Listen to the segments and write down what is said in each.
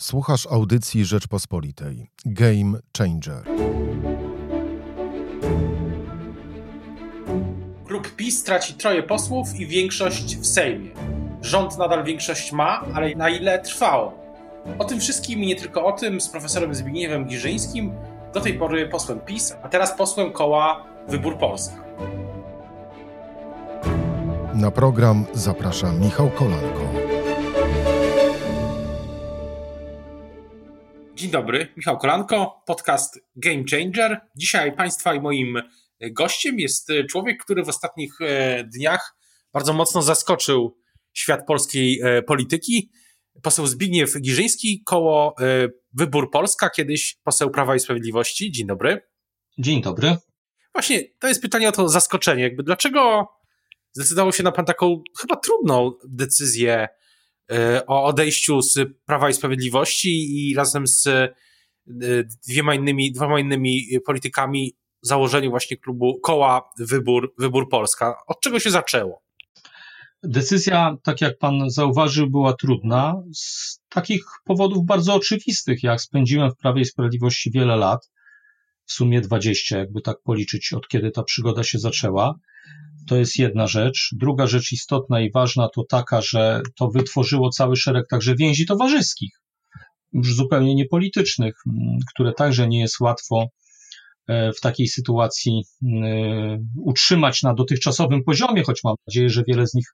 Słuchasz audycji Rzeczpospolitej. Game Changer. Klub PiS traci troje posłów i większość w Sejmie. Rząd nadal większość ma, ale na ile trwało? O tym wszystkim i nie tylko o tym z profesorem Zbigniewem Giżyńskim, do tej pory posłem PiS, a teraz posłem koła Wybór Polska. Na program zaprasza Michał Kolanko. Dzień dobry, Michał Kolanko, podcast Game Changer. Dzisiaj Państwa i moim gościem jest człowiek, który w ostatnich e, dniach bardzo mocno zaskoczył świat polskiej e, polityki. Poseł Zbigniew Giżyński, koło e, Wybór Polska, kiedyś poseł Prawa i Sprawiedliwości. Dzień dobry. Dzień dobry. Właśnie to jest pytanie o to zaskoczenie. Jakby dlaczego zdecydował się na pan taką chyba trudną decyzję o odejściu z Prawa i Sprawiedliwości i razem z dwiema innymi, dwoma innymi politykami założeniu właśnie klubu koła Wybór, Wybór Polska. Od czego się zaczęło? Decyzja, tak jak pan zauważył, była trudna z takich powodów bardzo oczywistych, jak spędziłem w Prawie i Sprawiedliwości wiele lat, w sumie 20, jakby tak policzyć, od kiedy ta przygoda się zaczęła. To jest jedna rzecz. Druga rzecz istotna i ważna to taka, że to wytworzyło cały szereg także więzi towarzyskich, już zupełnie niepolitycznych, które także nie jest łatwo w takiej sytuacji utrzymać na dotychczasowym poziomie, choć mam nadzieję, że wiele z nich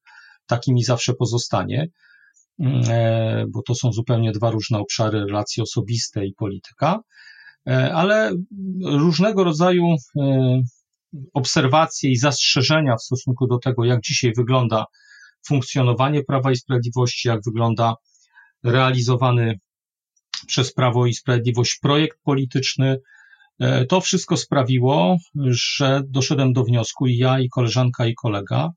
takimi zawsze pozostanie, bo to są zupełnie dwa różne obszary relacji osobiste i polityka, ale różnego rodzaju obserwacje i zastrzeżenia w stosunku do tego, jak dzisiaj wygląda funkcjonowanie Prawa i Sprawiedliwości, jak wygląda realizowany przez Prawo i Sprawiedliwość projekt polityczny, to wszystko sprawiło, że doszedłem do wniosku i ja, i koleżanka, i kolega,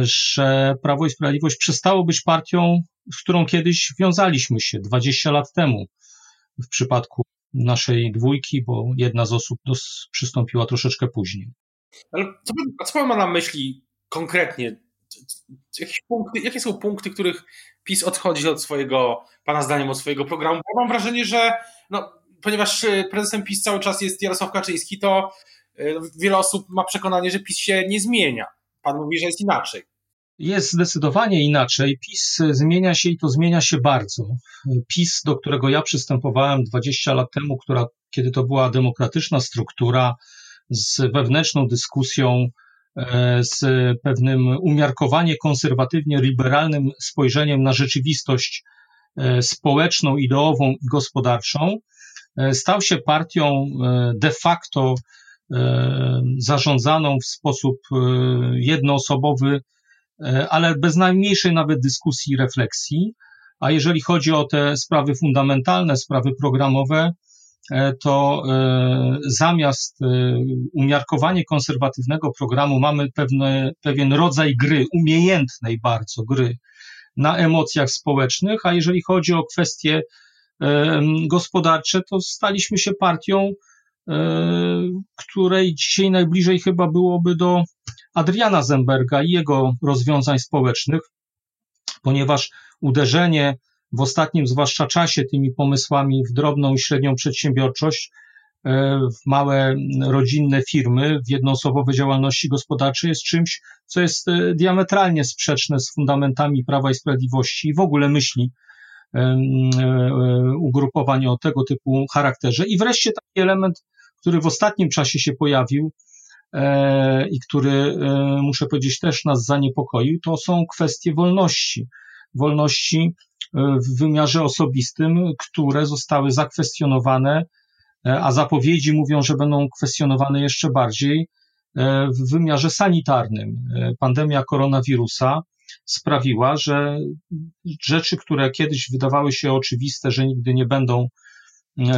że Prawo i Sprawiedliwość przestało być partią, z którą kiedyś wiązaliśmy się 20 lat temu w przypadku naszej dwójki, bo jedna z osób dos- przystąpiła troszeczkę później. Ale co, a co pan ma na myśli konkretnie? Punkty, jakie są punkty, których PiS odchodzi od swojego, pana zdaniem, od swojego programu? Bo mam wrażenie, że no, ponieważ prezesem PiS cały czas jest Jarosław Kaczyński, to wiele osób ma przekonanie, że PiS się nie zmienia. Pan mówi, że jest inaczej. Jest zdecydowanie inaczej. PiS zmienia się i to zmienia się bardzo. PiS, do którego ja przystępowałem 20 lat temu, która, kiedy to była demokratyczna struktura z wewnętrzną dyskusją, z pewnym umiarkowanie konserwatywnie liberalnym spojrzeniem na rzeczywistość społeczną, ideową i gospodarczą, stał się partią de facto zarządzaną w sposób jednoosobowy, ale bez najmniejszej nawet dyskusji refleksji. A jeżeli chodzi o te sprawy fundamentalne, sprawy programowe, to zamiast umiarkowanie konserwatywnego programu mamy pewne, pewien rodzaj gry, umiejętnej bardzo gry na emocjach społecznych, a jeżeli chodzi o kwestie gospodarcze, to staliśmy się partią, której dzisiaj najbliżej chyba byłoby do Adriana Zemberga i jego rozwiązań społecznych, ponieważ uderzenie w ostatnim, zwłaszcza czasie, tymi pomysłami w drobną i średnią przedsiębiorczość, w małe rodzinne firmy, w jednoosobowe działalności gospodarczej jest czymś, co jest diametralnie sprzeczne z fundamentami Prawa i Sprawiedliwości i w ogóle myśli ugrupowania o tego typu charakterze. I wreszcie taki element, który w ostatnim czasie się pojawił i który, muszę powiedzieć, też nas zaniepokoił, to są kwestie wolności. Wolności w wymiarze osobistym, które zostały zakwestionowane, a zapowiedzi mówią, że będą kwestionowane jeszcze bardziej w wymiarze sanitarnym. Pandemia koronawirusa sprawiła, że rzeczy, które kiedyś wydawały się oczywiste, że nigdy nie będą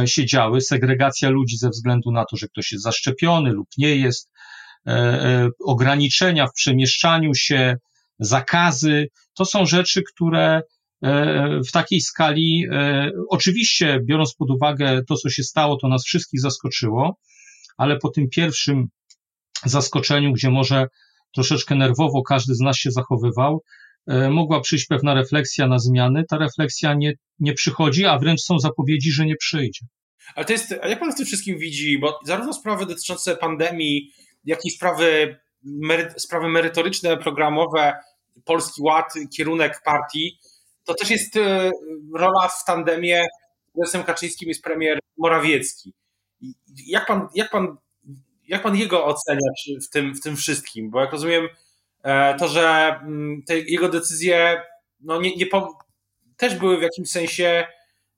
się działy, segregacja ludzi ze względu na to, że ktoś jest zaszczepiony lub nie jest, ograniczenia w przemieszczaniu się, zakazy, to są rzeczy, które w takiej skali, oczywiście biorąc pod uwagę to, co się stało, to nas wszystkich zaskoczyło, ale po tym pierwszym zaskoczeniu, gdzie może troszeczkę nerwowo każdy z nas się zachowywał, mogła przyjść pewna refleksja na zmiany. Ta refleksja nie, nie przychodzi, a wręcz są zapowiedzi, że nie przyjdzie. Ale to jest, a jak pan w tym wszystkim widzi? Bo zarówno sprawy dotyczące pandemii, jak i sprawy, mery, sprawy merytoryczne, programowe, Polski Ład, kierunek partii, to też jest e, rola w tandemie z prezesem Kaczyńskim jest premier Morawiecki. Jak pan, jak pan, jak pan jego ocenia w tym, w tym wszystkim? Bo jak rozumiem, e, to, że mm, jego decyzje no nie, nie też były w jakimś sensie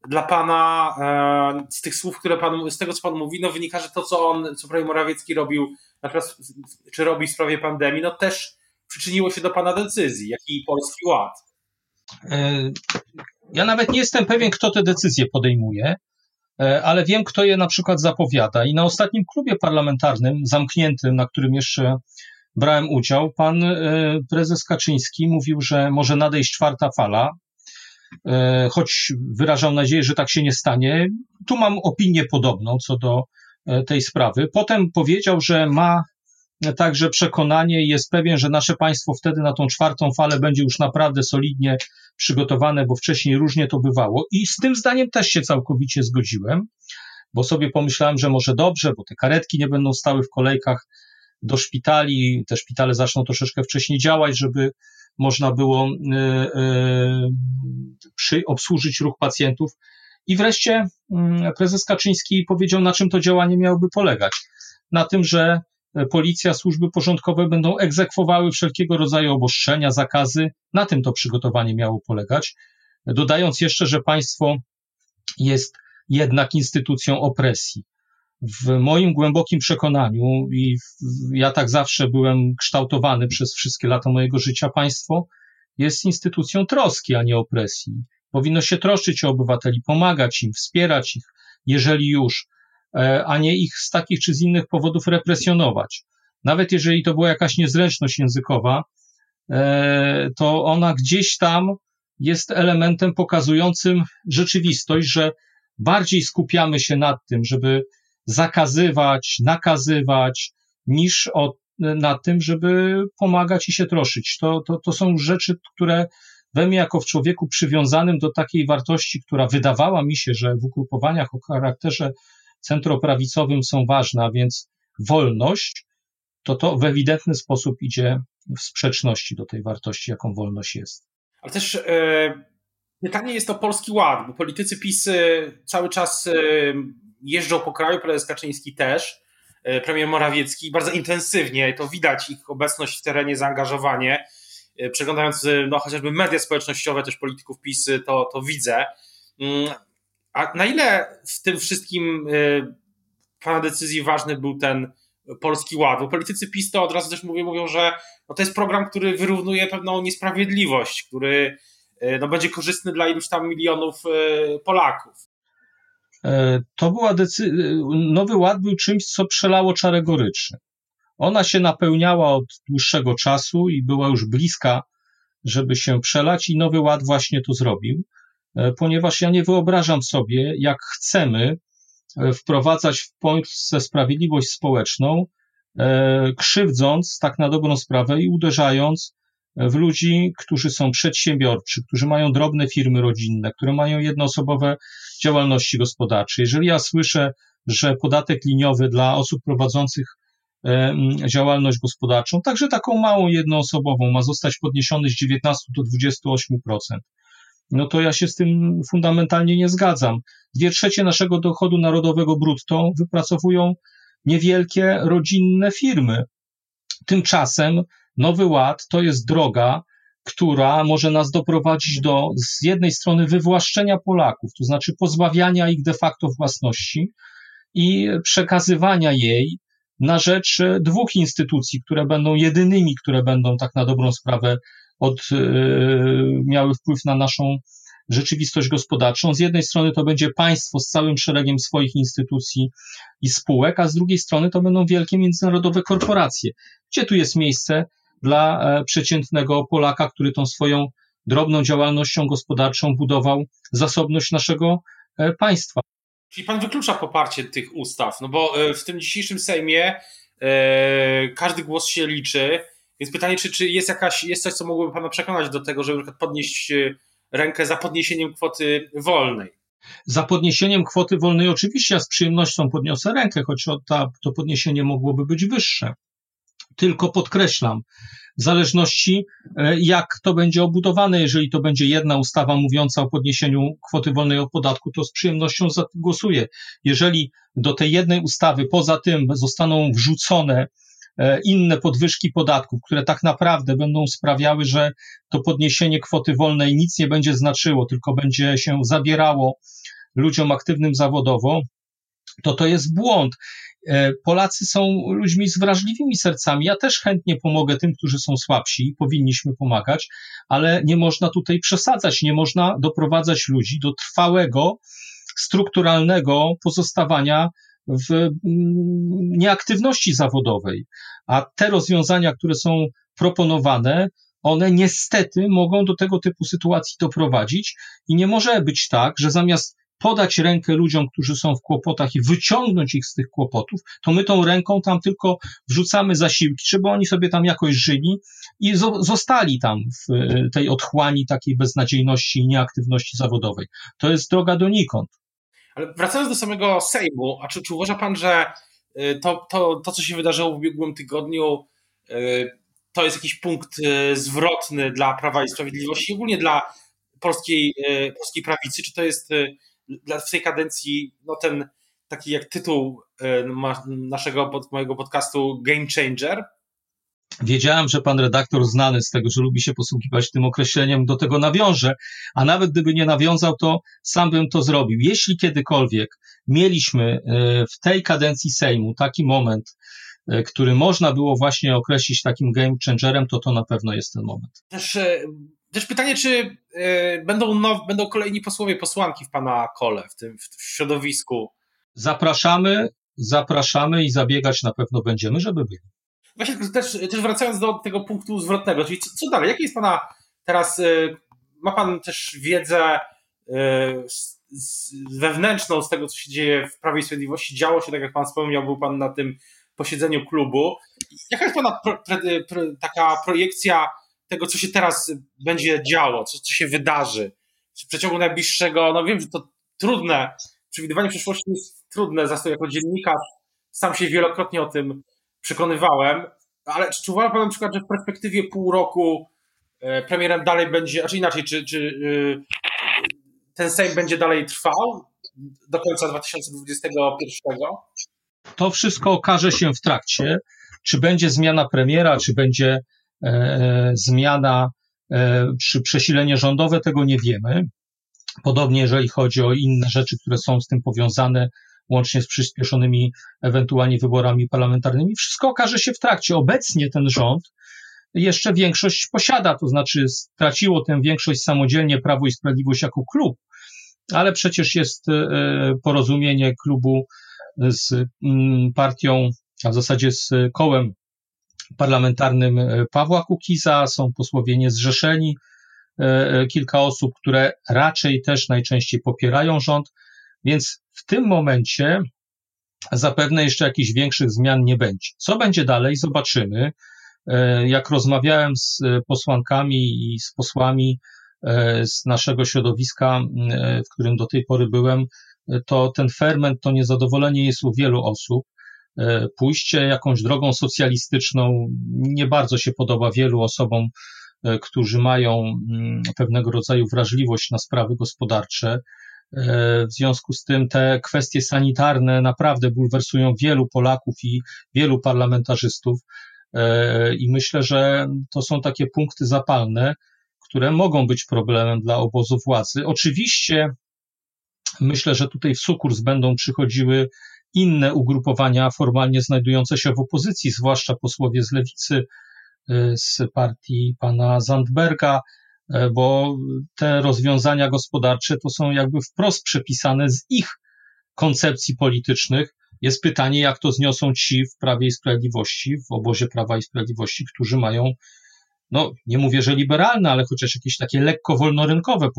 dla pana e, z tych słów, które pan, z tego co pan mówi, no wynika, że to, co on, co premier Morawiecki robił, na przykład, czy robi w sprawie pandemii, no też przyczyniło się do pana decyzji, jak i Polski Ład. E, ja nawet nie jestem pewien, kto te decyzje podejmuje, e, ale wiem, kto je na przykład zapowiada. I na ostatnim klubie parlamentarnym, zamkniętym, na którym jeszcze brałem udział, pan prezes Kaczyński mówił, że może nadejść czwarta fala, choć wyrażam nadzieję, że tak się nie stanie. Tu mam opinię podobną co do e, tej sprawy. Potem powiedział, że ma także przekonanie i jest pewien, że nasze państwo wtedy na tą czwartą falę będzie już naprawdę solidnie przygotowane, bo wcześniej różnie to bywało. I z tym zdaniem też się całkowicie zgodziłem, bo sobie pomyślałem, że może dobrze, bo te karetki nie będą stały w kolejkach do szpitali, te szpitale zaczną troszeczkę wcześniej działać, żeby można było e, e, przy, obsłużyć ruch pacjentów. I wreszcie mm, prezes Kaczyński powiedział, na czym to działanie miałoby polegać. Na tym, że policja, służby porządkowe będą egzekwowały wszelkiego rodzaju obostrzenia, zakazy. Na tym to przygotowanie miało polegać. Dodając jeszcze, że państwo jest jednak instytucją opresji w moim głębokim przekonaniu, i ja tak zawsze byłem kształtowany przez wszystkie lata mojego życia, państwo jest instytucją troski, a nie opresji. Powinno się troszczyć o obywateli, pomagać im, wspierać ich, jeżeli już, e, a nie ich z takich czy z innych powodów represjonować. Nawet jeżeli to była jakaś niezręczność językowa, e, to ona gdzieś tam jest elementem pokazującym rzeczywistość, że bardziej skupiamy się nad tym, żeby zakazywać, nakazywać, niż o, na tym, żeby pomagać i się troszyć. To, to, to są rzeczy, które we mnie jako w człowieku przywiązanym do takiej wartości, która wydawała mi się, że w ugrupowaniach o charakterze centroprawicowym są ważne, a więc wolność, to to w ewidentny sposób idzie w sprzeczności do tej wartości, jaką wolność jest. Ale też e, pytanie jest o Polski Ład, bo politycy PiS cały czas e, jeżdżą po kraju, prezes Kaczyński też, e, premier Morawiecki, bardzo intensywnie, to widać ich obecność w terenie, zaangażowanie. E, przeglądając no, chociażby media społecznościowe, też polityków PiS, to, to widzę. Mm, a na ile w tym wszystkim Pana decyzji ważny był ten Polski Ład? Bo politycy PiS to od razu też mówią, mówią że no, to jest program, który wyrównuje pewną niesprawiedliwość, który no, będzie korzystny dla iluś tam milionów Polaków. E, to była decyzja, Nowy Ład był czymś, co przelało czarę goryczy. Ona się napełniała od dłuższego czasu i była już bliska, żeby się przelać, i Nowy Ład właśnie to zrobił, e, ponieważ ja nie wyobrażam sobie, jak chcemy e, wprowadzać w Polsce sprawiedliwość społeczną, krzywdząc tak na dobrą sprawę i uderzając w ludzi, którzy są przedsiębiorczy, którzy mają drobne firmy rodzinne, które mają jednoosobowe działalności gospodarczej. Jeżeli ja słyszę, że podatek liniowy dla osób prowadzących działalność gospodarczą, także taką małą jednoosobową, ma zostać podniesiony z 19 do 28%, no to ja się z tym fundamentalnie nie zgadzam. Dwie trzecie naszego dochodu narodowego brutto wypracowują niewielkie rodzinne firmy. Tymczasem Nowy Ład to jest droga, która może nas doprowadzić do z jednej strony wywłaszczenia Polaków, to znaczy pozbawiania ich de facto własności i przekazywania jej na rzecz dwóch instytucji, które będą jedynymi, które będą tak na dobrą sprawę od, yy, miały wpływ na naszą rzeczywistość gospodarczą. Z jednej strony to będzie państwo z całym szeregiem swoich instytucji i spółek, a z drugiej strony to będą wielkie międzynarodowe korporacje. Gdzie tu jest miejsce dla e, przeciętnego Polaka, który tą swoją drobną działalnością gospodarczą budował zasobność naszego e, państwa. Czyli pan wyklucza poparcie tych ustaw, no bo e, w tym dzisiejszym Sejmie każdy głos się liczy. Więc pytanie, czy, czy jest jakaś, jest coś, co mogłoby Pana przekonać do tego, żeby podnieść rękę za podniesieniem kwoty wolnej? Za podniesieniem kwoty wolnej oczywiście ja z przyjemnością podniosę rękę, choć ta, to podniesienie mogłoby być wyższe. Tylko podkreślam, w zależności e, jak to będzie obudowane, jeżeli to będzie jedna ustawa mówiąca o podniesieniu kwoty wolnej od podatku, to z przyjemnością głosuję. Jeżeli do tej jednej ustawy poza tym zostaną wrzucone e, inne podwyżki podatków, które tak naprawdę będą sprawiały, że to podniesienie kwoty wolnej nic nie będzie znaczyło, tylko będzie się zabierało ludziom aktywnym zawodowo, to to jest błąd. E, Polacy są ludźmi z wrażliwymi sercami. Ja też chętnie pomogę tym, którzy są słabsi i powinniśmy pomagać, ale nie można tutaj przesadzać, nie można doprowadzać ludzi do trwałego, strukturalnego pozostawania w mm, nieaktywności zawodowej. A te rozwiązania, które są proponowane, one niestety mogą do tego typu sytuacji doprowadzić i nie może być tak, że zamiast podać rękę ludziom, którzy są w kłopotach i wyciągnąć ich z tych kłopotów, to my tą ręką tam tylko wrzucamy zasiłki, żeby oni sobie tam jakoś żyli i zostali tam w e, tej otchłani takiej beznadziejności i nieaktywności zawodowej. To jest droga donikąd. Ale wracając do samego Sejmu, a czy, czy uważa pan, że e, to, to, to, co się wydarzyło w ubiegłym tygodniu, e, to jest jakiś punkt zwrotny dla Prawa i Sprawiedliwości, ogólnie dla polskiej, polskiej prawicy? Czy to jest w tej kadencji no ten taki jak tytuł e, naszego, mojego podcastu Game Changer. Wiedziałem, że pan redaktor znany z tego, że lubi się posługiwać tym określeniem, do tego nawiąże, a nawet gdyby nie nawiązał, to sam bym to zrobił. Jeśli kiedykolwiek mieliśmy e, w tej kadencji Sejmu taki moment, e, który można było właśnie określić takim game changerem, to to na pewno jest ten moment. Też też pytanie, czy y, będą, now, będą kolejni posłowie, posłanki w pana kole, w tym w środowisku? Zapraszamy, zapraszamy i zabiegać na pewno będziemy, żeby byli. Właśnie też, też wracając do tego punktu zwrotnego, czyli co, co dalej? Jakie jest pana teraz, y, ma pan też wiedzę y, z, z wewnętrzną z tego, co się dzieje w Prawie i Sprawiedliwości? Działo się, tak jak pan wspomniał, był pan na tym posiedzeniu klubu. Jaka jest pana pro, taka projekcja tego, co się teraz będzie działo, co, co się wydarzy w przeciągu najbliższego, no wiem, że to trudne, przewidywanie przyszłości jest trudne, zresztą jako dziennikarz sam się wielokrotnie o tym przekonywałem, ale czy, uważa Pan na przykład, że w perspektywie pół roku e, premierem dalej będzie, a inaczej, czy, czy e, ten Sejm będzie dalej trwał do końca 2021? To wszystko okaże się w trakcie. Czy będzie zmiana premiera, czy będzie zmiana czy e, przesilenie rządowe, tego nie wiemy. Podobnie jeżeli chodzi o inne rzeczy, które są z tym powiązane, łącznie z przyspieszonymi ewentualnie wyborami parlamentarnymi. Wszystko okaże się w trakcie. Obecnie ten rząd jeszcze większość posiada, to znaczy straciło tę większość samodzielnie Prawo i Sprawiedliwość jako klub, ale przecież jest porozumienie klubu z mm, partią, a w zasadzie z kołem parlamentarnym e, Pawła Kukiza, są posłowie niezrzeszeni, e, e, kilka osób, które raczej też najczęściej popierają rząd, więc w tym momencie zapewne jeszcze jakichś większych zmian nie będzie. Co będzie dalej, zobaczymy. Jak rozmawiałem z posłankami i z posłami z naszego środowiska, w którym do tej pory byłem, to ten ferment, to niezadowolenie jest u wielu osób. E, pójście jakąś drogą socjalistyczną nie bardzo się podoba wielu osobom, e, którzy mają mm, pewnego rodzaju wrażliwość na sprawy gospodarcze. E, w związku z tym te kwestie sanitarne naprawdę bulwersują wielu Polaków i wielu parlamentarzystów. I myślę, że to są takie punkty zapalne, które mogą być problemem dla obozu władzy. Oczywiście myślę, że tutaj w sukurs będą przychodziły inne ugrupowania formalnie znajdujące się w opozycji, zwłaszcza posłowie z lewicy, y, z partii pana Zandberga, y, bo te rozwiązania gospodarcze to są jakby wprost przepisane z ich koncepcji politycznych. Jest pytanie, jak to zniosą ci w Prawie i Sprawiedliwości, w obozie Prawa i Sprawiedliwości, którzy mają, no nie mówię, że liberalne, ale chociaż jakieś takie lekko wolnorynkowe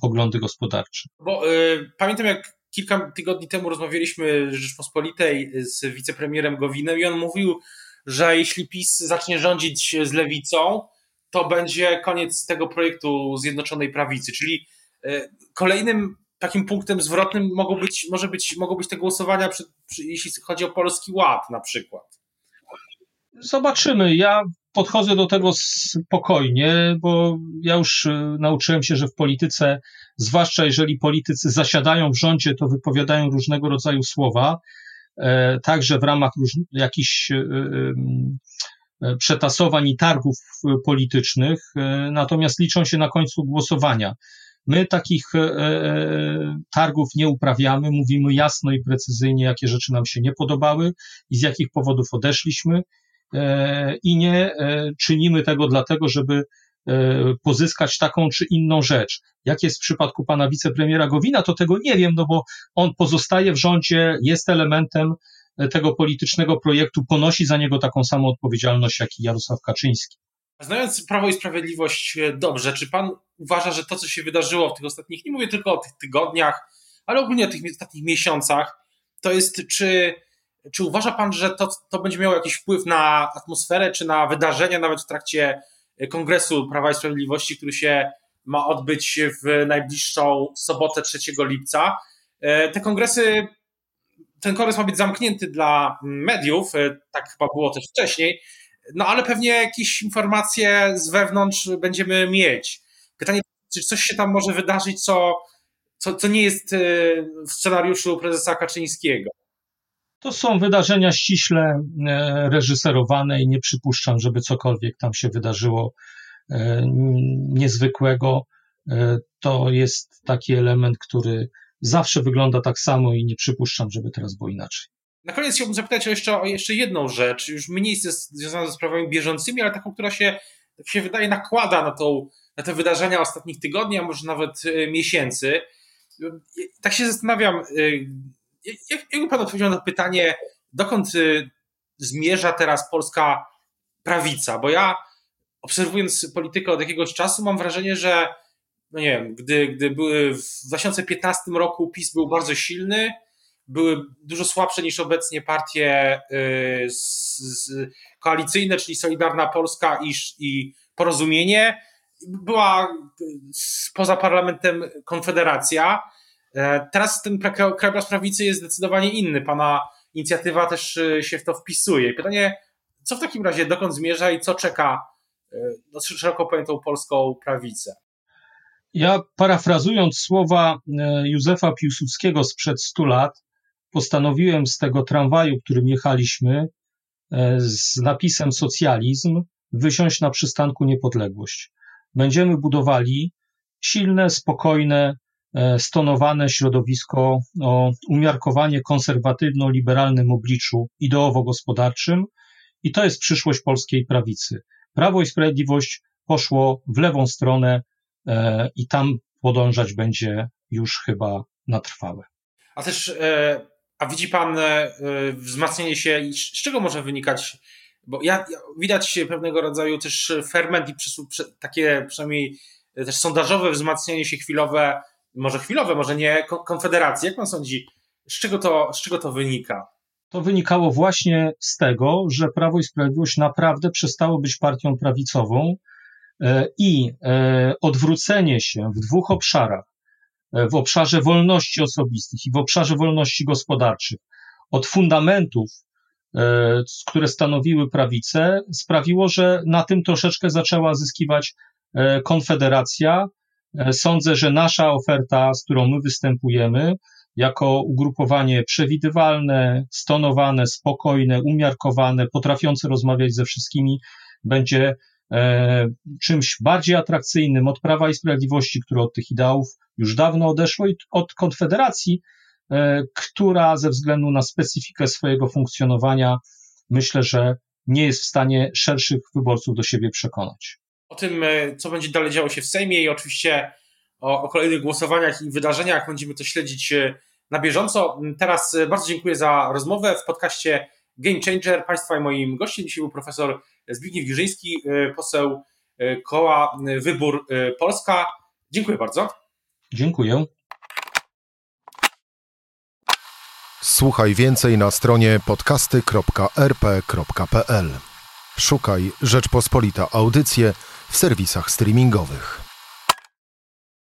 poglądy gospodarcze. Bo y, pamiętam, jak kilka tygodni temu rozmawialiśmy w Rzeczpospolitej z wicepremierem Gowinem i on mówił że jeśli PiS zacznie rządzić z lewicą, to będzie koniec tego projektu Zjednoczonej Prawicy. Czyli e, kolejnym takim punktem zwrotnym mogą być, może być, mogą być te głosowania, przy, przy, jeśli chodzi o Polski Ład na przykład. Zobaczymy. Ja podchodzę do tego spokojnie, bo ja już e, nauczyłem się, że w polityce, zwłaszcza jeżeli politycy zasiadają w rządzie, to wypowiadają różnego rodzaju słowa, e, także w ramach jakichś e, przetasowań i targów politycznych, natomiast liczą się na końcu głosowania. My takich targów nie uprawiamy, mówimy jasno i precyzyjnie, jakie rzeczy nam się nie podobały i z jakich powodów odeszliśmy E, i nie e, czynimy tego dlatego, żeby e, pozyskać taką czy inną rzecz. Jak jest w przypadku pana wicepremiera Gowina, to tego nie wiem, no bo on pozostaje w rządzie, jest elementem tego politycznego projektu, ponosi za niego taką samą odpowiedzialność jak i Jarosław Kaczyński. Znając Prawo i Sprawiedliwość dobrze, czy pan uważa, że to, co się wydarzyło w tych ostatnich, nie mówię tylko o tych tygodniach, ale ogólnie o tych ostatnich miesiącach, to jest, czy czy uważa pan, że to, to będzie miało jakiś wpływ na atmosferę, czy na wydarzenia nawet w trakcie Kongresu Prawa i Sprawiedliwości, który się ma odbyć w najbliższą sobotę 3 lipca? E, te kongresy, ten kongres ma być zamknięty dla mediów, e, tak chyba było też wcześniej, no ale pewnie jakieś informacje z wewnątrz będziemy mieć. Pytanie, czy coś się tam może wydarzyć, co, co, co nie jest e, w scenariuszu prezesa Kaczyńskiego? To są wydarzenia ściśle e, reżyserowane i nie przypuszczam, żeby cokolwiek tam się wydarzyło e, niezwykłego. E, to jest taki element, który zawsze wygląda tak samo i nie przypuszczam, żeby teraz było inaczej. Na koniec chciałbym zapytać jeszcze, o jeszcze jedną rzecz, już mniej związaną ze sprawami bieżącymi, ale taką, która się, tak się wydaje, nakłada na, tą, na te wydarzenia ostatnich tygodni, a może nawet miesięcy. Tak się zastanawiam, jak, jakby pan odpowiedział na pytanie, dokąd y, zmierza teraz polska prawica? Bo ja obserwując politykę od jakiegoś czasu mam wrażenie, że no nie wiem, gdy, gdy były w 2015 roku PiS był bardzo silny, były dużo słabsze niż obecnie partie y, z, z koalicyjne, czyli Solidarna Polska i, i Porozumienie. Była poza parlamentem Konfederacja. E, teraz ten krajobraz prawicy jest zdecydowanie inny. Pana inicjatywa też e, się w to wpisuje. Pytanie, co w takim razie, dokąd zmierza i co czeka e, no, szeroko pojętą polską prawicę? Ja parafrazując słowa Józefa Piłsudskiego sprzed 100 lat, postanowiłem z tego tramwaju, którym jechaliśmy, z napisem socjalizm, wysiąść na przystanku niepodległość. Będziemy budowali silne, spokojne, stonowane środowisko o umiarkowanie konserwatywno-liberalnym obliczu ideowo-gospodarczym i to jest przyszłość polskiej prawicy. Prawo i Sprawiedliwość poszło w lewą stronę e, i tam podążać będzie już chyba na trwałe. A też, e, a widzi pan wzmacnianie się, z czego może wynikać, bo ja, widać pewnego rodzaju też ferment i takie przynajmniej też sondażowe wzmacnianie się chwilowe może chwilowe, może nie konfederacji. Jak pan sądzi, z czego to, z czego to wynika? To wynikało właśnie z tego, że Prawo i Sprawiedliwość naprawdę przestało być partią prawicową e, i e, odwrócenie się w dwóch obszarach, e, w obszarze wolności osobistych i w obszarze wolności gospodarczych, od fundamentów, które stanowiły prawicę, sprawiło, że na tym troszeczkę zaczęła zyskiwać Konfederacja, sądzę, że nasza oferta, z którą my występujemy, jako ugrupowanie przewidywalne, stonowane, spokojne, umiarkowane, potrafiące rozmawiać ze wszystkimi, będzie e, czymś bardziej atrakcyjnym od Prawa i Sprawiedliwości, które od tych ideałów już dawno odeszło, i od Konfederacji, e, która ze względu na specyfikę swojego funkcjonowania, myślę, że nie jest w stanie szerszych wyborców do siebie przekonać o tym, e, co będzie dalej działo się w Sejmie i oczywiście o, o kolejnych głosowaniach i wydarzeniach będziemy to śledzić e, na bieżąco. Teraz e, bardzo dziękuję za rozmowę w podcaście Game Changer. Państwa i moim gościem dzisiaj był profesor Zbigniew Giżyński, poseł koła Wybór Polska. Dziękuję bardzo. Dziękuję. Słuchaj więcej na stronie podcasty.rp.pl. Szukaj Rzeczpospolita Audycje w serwisach streamingowych.